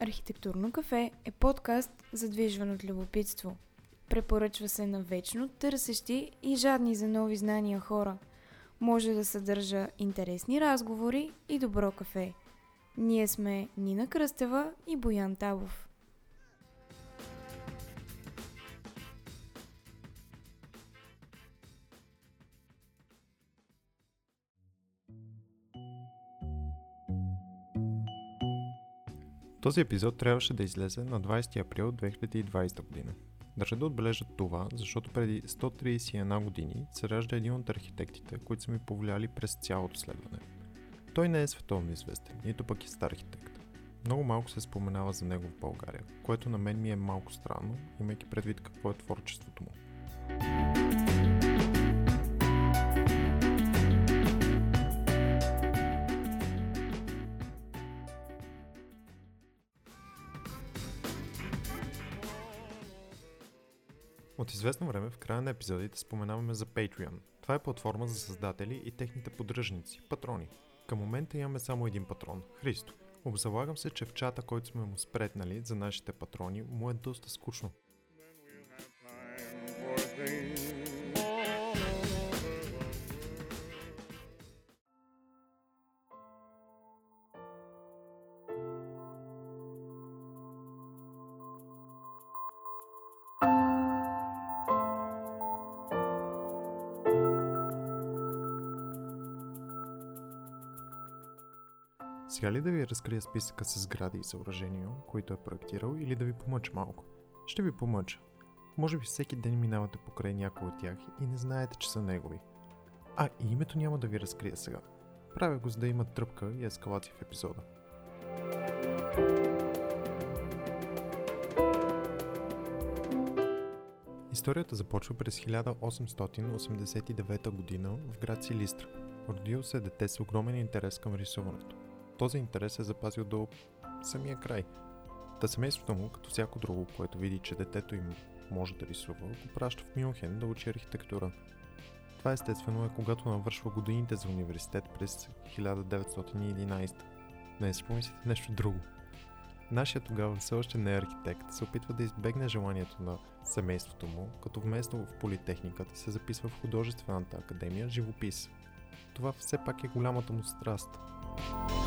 Архитектурно кафе е подкаст, задвижван от любопитство. Препоръчва се на вечно търсещи и жадни за нови знания хора. Може да съдържа интересни разговори и добро кафе. Ние сме Нина Кръстева и Боян Табов. Този епизод трябваше да излезе на 20 април 2020 година. Държа да отбележа това, защото преди 131 години се ражда един от архитектите, които са ми повлияли през цялото следване. Той не е световно известен, нито пък е стар архитект. Много малко се споменава за него в България, което на мен ми е малко странно, имайки предвид какво е творчеството му. От известно време в края на епизодите споменаваме за Patreon. Това е платформа за създатели и техните поддръжници, патрони. Към момента имаме само един патрон – Христо. Обзалагам се, че в чата, който сме му спретнали за нашите патрони, му е доста скучно. Сега ли да ви разкрия списъка с сгради и съоръжения, които е проектирал или да ви помъча малко? Ще ви помъча. Може би всеки ден минавате покрай някой от тях и не знаете, че са негови. А, и името няма да ви разкрия сега. Правя го за да има тръпка и ескалация в епизода. Историята започва през 1889 година в град Силистра. Родил се дете с огромен интерес към рисуването този интерес е запазил до самия край. Та семейството му, като всяко друго, което види, че детето им може да рисува, го праща в Мюнхен да учи архитектура. Това естествено е когато навършва годините за университет през 1911. Не си помислите нещо друго. Нашия тогава все още не е архитект, се опитва да избегне желанието на семейството му, като вместо в политехниката се записва в художествената академия живопис. Това все пак е голямата му страст –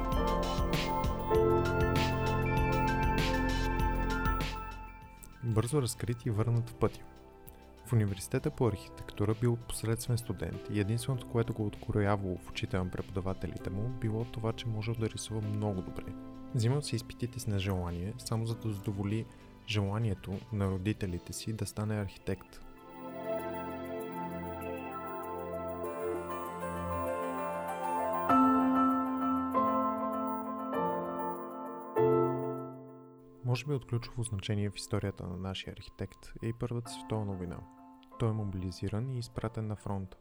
Бързо разкрит и върнат в пътя. В университета по архитектура бил посредствен студент и единственото, което го откроявало в очите на преподавателите му, било това, че може да рисува много добре. Взимал си изпитите с нежелание, само за да задоволи желанието на родителите си да стане архитект – Може би от ключово значение в историята на нашия архитект е и Първата световна война. Той е мобилизиран и изпратен на фронта.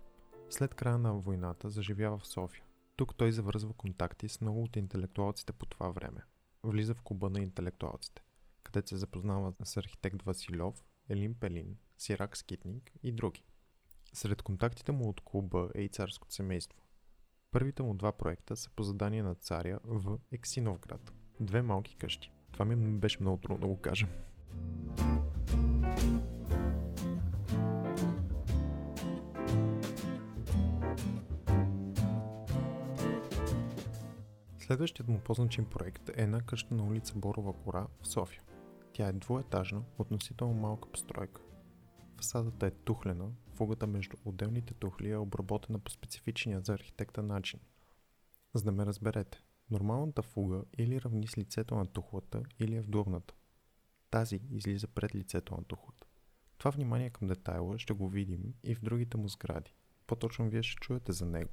След края на войната заживява в София. Тук той завързва контакти с много от интелектуалците по това време. Влиза в клуба на интелектуалците, където се запознава с архитект Василев, Елин Пелин, Сирак Скитник и други. Сред контактите му от клуба е и царското семейство. Първите му два проекта са по задание на царя в Ексиновград. Две малки къщи. Това ми беше много трудно да го кажа. Следващият му по-значим проект е една къща на улица Борова гора в София. Тя е двуетажна, относително малка постройка. Фасадата е тухлена, фугата между отделните тухли е обработена по специфичния за архитекта начин. За да ме разберете, Нормалната фуга или равни с лицето на тухлата, или е вдурната. Тази излиза пред лицето на тухлата. Това внимание към детайла ще го видим и в другите му сгради. По-точно вие ще чуете за него.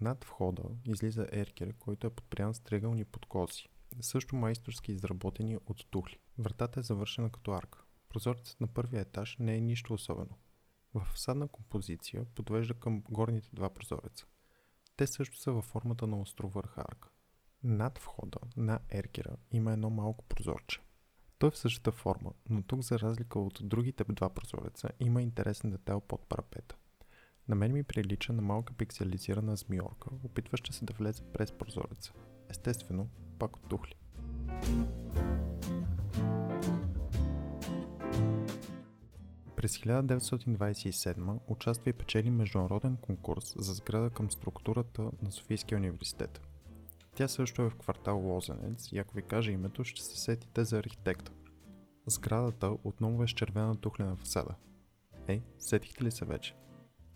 Над входа излиза еркер, който е подпрян с триъгълни подкоси, също майсторски изработени от тухли. Вратата е завършена като арка. Прозорецът на първия етаж не е нищо особено. В фасадна композиция подвежда към горните два прозореца. Те също са във формата на островърха арка. Над входа на Еркера има едно малко прозорче. Той е в същата форма, но тук за разлика от другите два прозореца има интересен детайл под парапета. На мен ми прилича на малка пикселизирана змиорка, опитваща се да влезе през прозореца. Естествено, пак оттухли. През 1927 участва и печели международен конкурс за сграда към структурата на Софийския университет. Тя също е в квартал Лозенец и ако ви кажа името, ще се сетите за архитекта. Сградата отново е с червена тухлена фасада. Ей, сетихте ли се вече?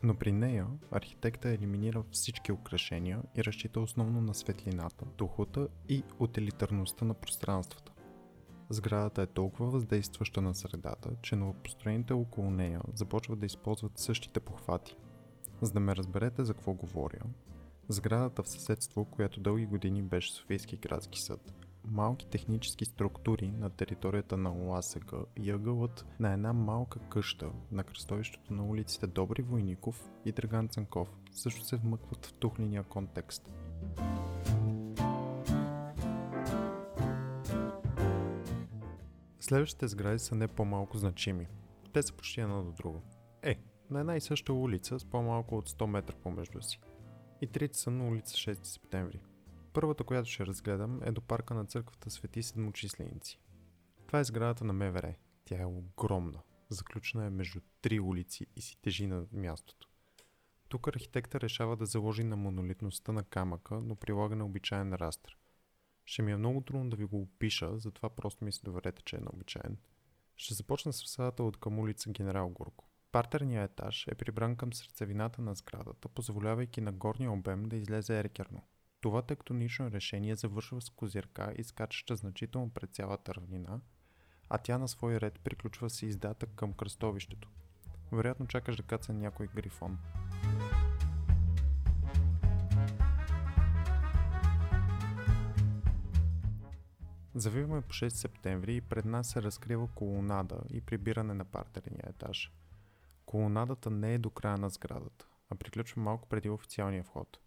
Но при нея архитекта елиминира всички украшения и разчита основно на светлината, духота и утилитарността на пространствата. Сградата е толкова въздействаща на средата, че новопостроените около нея започват да използват същите похвати. За да ме разберете за какво говоря, сградата в съседство, която дълги години беше Софийски градски съд, малки технически структури на територията на ОАСГ и ъгълът на една малка къща на кръстовището на улиците Добри Войников и Драган Цанков също се вмъкват в тухления контекст. Следващите сгради са не по-малко значими. Те са почти едно до друго. Е, на една и съща улица с по-малко от 100 метра помежду си. И трите са на улица 6 септември. Първата, която ще разгледам, е до парка на църквата Свети Седмочисленици. Това е сградата на МВР. Тя е огромна. Заключена е между три улици и си тежи на мястото. Тук архитекта решава да заложи на монолитността на камъка, но прилага на обичайен растър. Ще ми е много трудно да ви го опиша, затова просто ми се доверете, че е необичайен. Ще започна с фасадата от към улица Генерал Горко. Партерният етаж е прибран към сърцевината на сградата, позволявайки на горния обем да излезе еркерно. Това тектонично решение завършва с козирка, изкачаща значително пред цялата равнина, а тя на свой ред приключва с издатък към кръстовището. Вероятно чакаш да каца някой грифон. Завиваме по 6 септември и пред нас се разкрива колонада и прибиране на партерния етаж. Колонадата не е до края на сградата, а приключва малко преди официалния вход.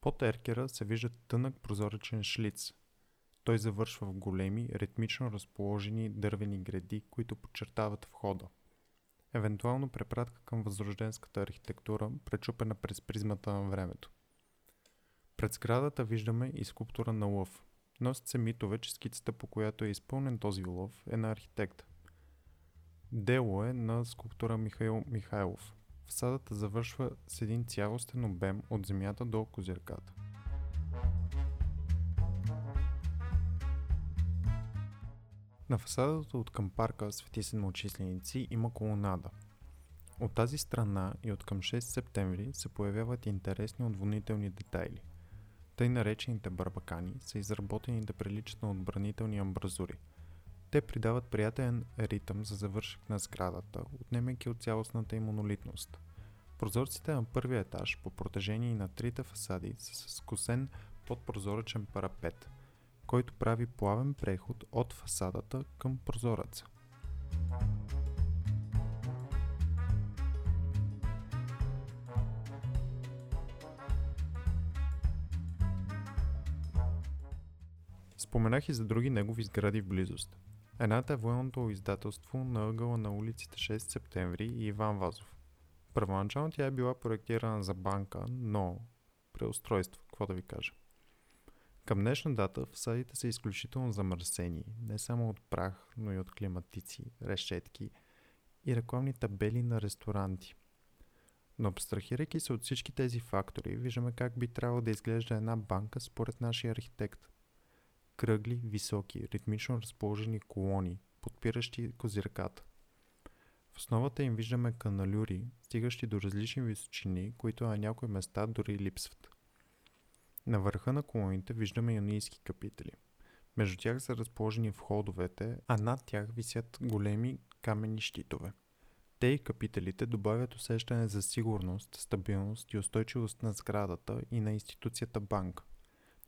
Под еркера се вижда тънък прозоречен шлиц. Той завършва в големи, ритмично разположени дървени гради, които подчертават входа. Евентуално препратка към възрожденската архитектура, пречупена през призмата на времето. Пред сградата виждаме и скулптура на лъв – Носят се митове, че скицата, по която е изпълнен този улов, е на архитект. Дело е на скулптура Михаил Михайлов. Фасадата завършва с един цялостен обем от земята до козирката. На фасадата от към парка Свети Седмочисленици има колонада. От тази страна и от към 6 септември се появяват интересни отводнителни детайли – тъй наречените барбакани са изработени да приличат на отбранителни амбразури. Те придават приятен ритъм за завършък на сградата, отнемайки от цялостната им монолитност. Прозорците на първия етаж по протежение на трите фасади са с косен подпрозоречен парапет, който прави плавен преход от фасадата към прозореца. Споменах и за други негови сгради в близост. Едната е военното издателство на ъгъла на улиците 6 септември и Иван Вазов. Първоначално тя е била проектирана за банка, но преустройство, какво да ви кажа. Към днешна дата фасадите са изключително замърсени, не само от прах, но и от климатици, решетки и рекламни табели на ресторанти. Но абстрахирайки се от всички тези фактори, виждаме как би трябвало да изглежда една банка според нашия архитект – кръгли, високи, ритмично разположени колони, подпиращи козирката. В основата им виждаме каналюри, стигащи до различни височини, които на някои места дори липсват. На върха на колоните виждаме юнийски капители. Между тях са разположени входовете, а над тях висят големи камени щитове. Те и капителите добавят усещане за сигурност, стабилност и устойчивост на сградата и на институцията банка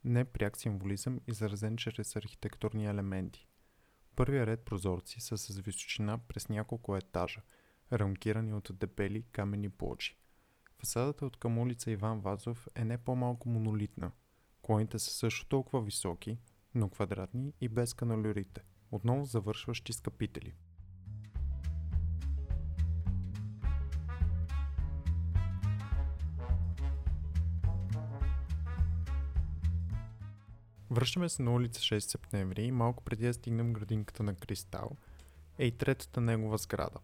не пряк символизъм, изразен чрез архитектурни елементи. Първия ред прозорци са с височина през няколко етажа, рамкирани от дебели камени плочи. Фасадата от към улица Иван Вазов е не по-малко монолитна. Клоните са също толкова високи, но квадратни и без каналюрите, отново завършващи с капители – Връщаме се на улица 6 септември малко преди да стигнем градинката на Кристал е и третата негова сграда.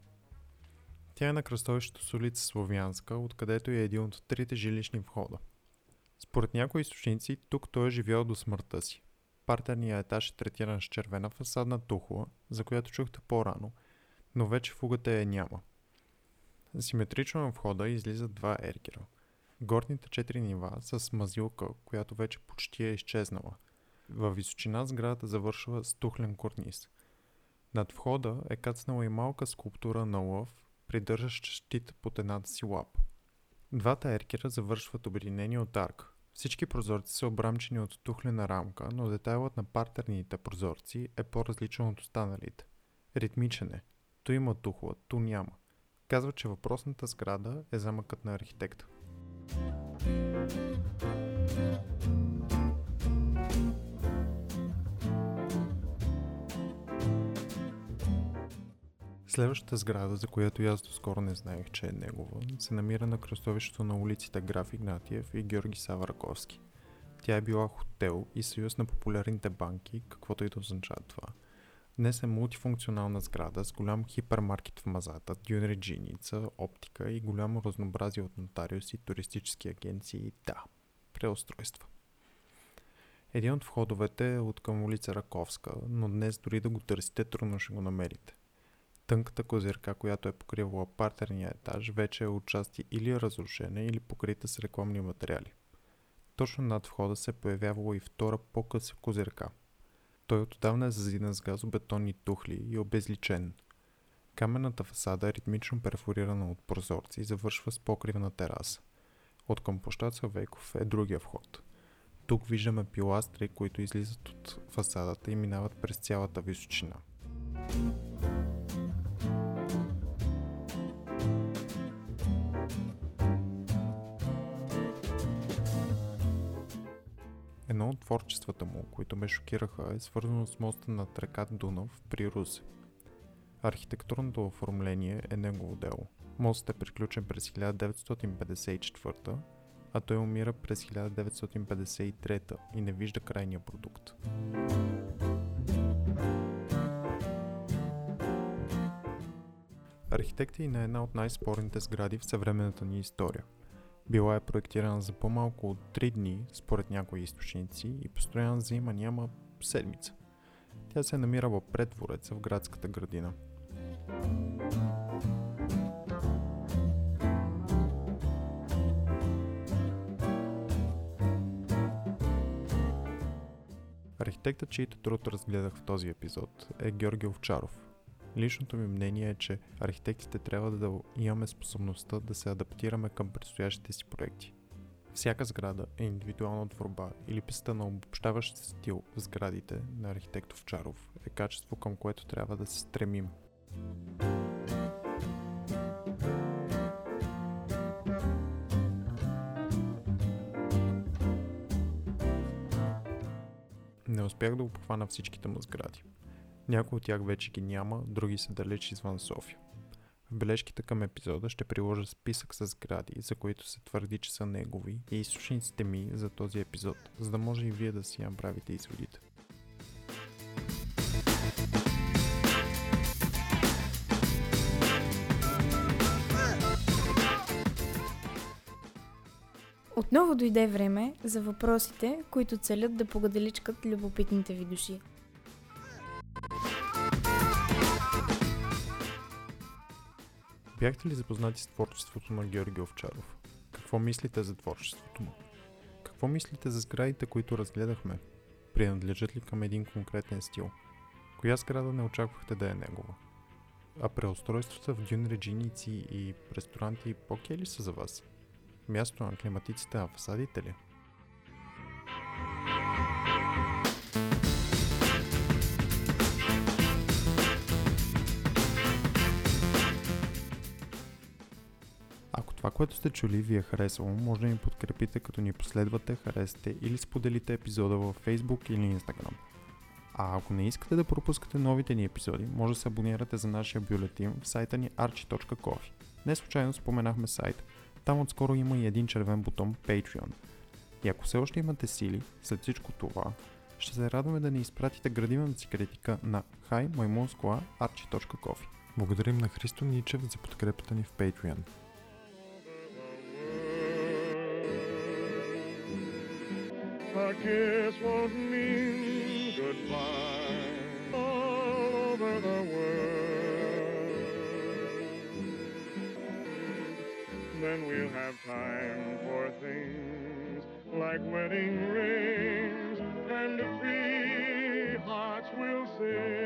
Тя е на кръстовището с улица Славянска, откъдето е един от трите жилищни входа. Според някои източници, тук той е живял до смъртта си. Партерният етаж е третиран с червена фасадна тухла, за която чухте по-рано, но вече фугата е няма. Симетрично на входа излизат два еркера. Горните четири нива са с мазилка, която вече почти е изчезнала. Във височина сградата завършва с тухлен корниз. Над входа е кацнала и малка скулптура на лъв, придържащ щит под едната си лапа. Двата еркера завършват обединени от арк. Всички прозорци са обрамчени от тухлена рамка, но детайлът на партерните прозорци е по-различен от останалите. Ритмичен е. То има тухла, то няма. Казва, че въпросната сграда е замъкът на архитекта. Следващата сграда, за която и аз доскоро не знаех, че е негова, се намира на кръстовището на улиците Граф Игнатиев и Георги Савараковски. Тя е била хотел и съюз на популярните банки, каквото и да означава това. Днес е мултифункционална сграда с голям хипермаркет в мазата, дюнери джиница, оптика и голямо разнообразие от нотариуси, туристически агенции и да, преустройства. Един от входовете е от към улица Раковска, но днес дори да го търсите, трудно ще го намерите. Тънката козирка, която е покривала партерния етаж, вече е отчасти или разрушена, или покрита с рекламни материали. Точно над входа се е появявала и втора по-къса козирка. Той отдавна е зазидан с газобетонни тухли и обезличен. Каменната фасада е ритмично перфорирана от прозорци и завършва с покривна тераса. От към площад Вейков е другия вход. Тук виждаме пиластри, които излизат от фасадата и минават през цялата височина. Едно от творчествата му, които ме шокираха, е свързано с моста на река Дунав при Русе. Архитектурното оформление е негово дело. Мостът е приключен през 1954, а той умира през 1953 и не вижда крайния продукт. Архитект и на една от най-спорните сгради в съвременната ни история – била е проектирана за по-малко от 3 дни, според някои източници, и построена за има няма седмица. Тя се е намирала пред двореца в градската градина. Архитектът, чието труд разгледах в този епизод, е Георги Овчаров – Личното ми мнение е, че архитектите трябва да имаме способността да се адаптираме към предстоящите си проекти. Всяка сграда е индивидуална творба и липсата на обобщаващ стил в сградите на архитект Овчаров е качество към което трябва да се стремим. Не успях да обхвана всичките му сгради. Някои от тях вече ги няма, други са далеч извън София. В бележките към епизода ще приложа списък с сгради, за които се твърди, че са негови и източниците ми за този епизод, за да може и вие да си направите изводите. Отново дойде време за въпросите, които целят да погаделичкат любопитните ви души – Бяхте ли запознати с творчеството на Георги Овчаров? Какво мислите за творчеството му? Какво мислите за сградите, които разгледахме? Принадлежат ли към един конкретен стил? Коя сграда не очаквахте да е негова? А преустройствата в дюн реджиници и ресторанти по ли са за вас? Място на климатиците на фасадите ли? Което сте чули ви е харесало, може да ни подкрепите като ни последвате, харесате или споделите епизода във Facebook или Instagram. А ако не искате да пропускате новите ни епизоди, може да се абонирате за нашия бюлетин в сайта ни archi.coffee. Не случайно споменахме сайт. Там отскоро има и един червен бутон Patreon. И ако все още имате сили, след всичко това, ще се радваме да ни изпратите градивната си критика на highmaimonskoa.archi.coffee. Благодарим на Христо Ничев за подкрепата ни в Patreon. a kiss won't mean goodbye all over the world. Then we'll have time for things like wedding rings and free hearts will sing.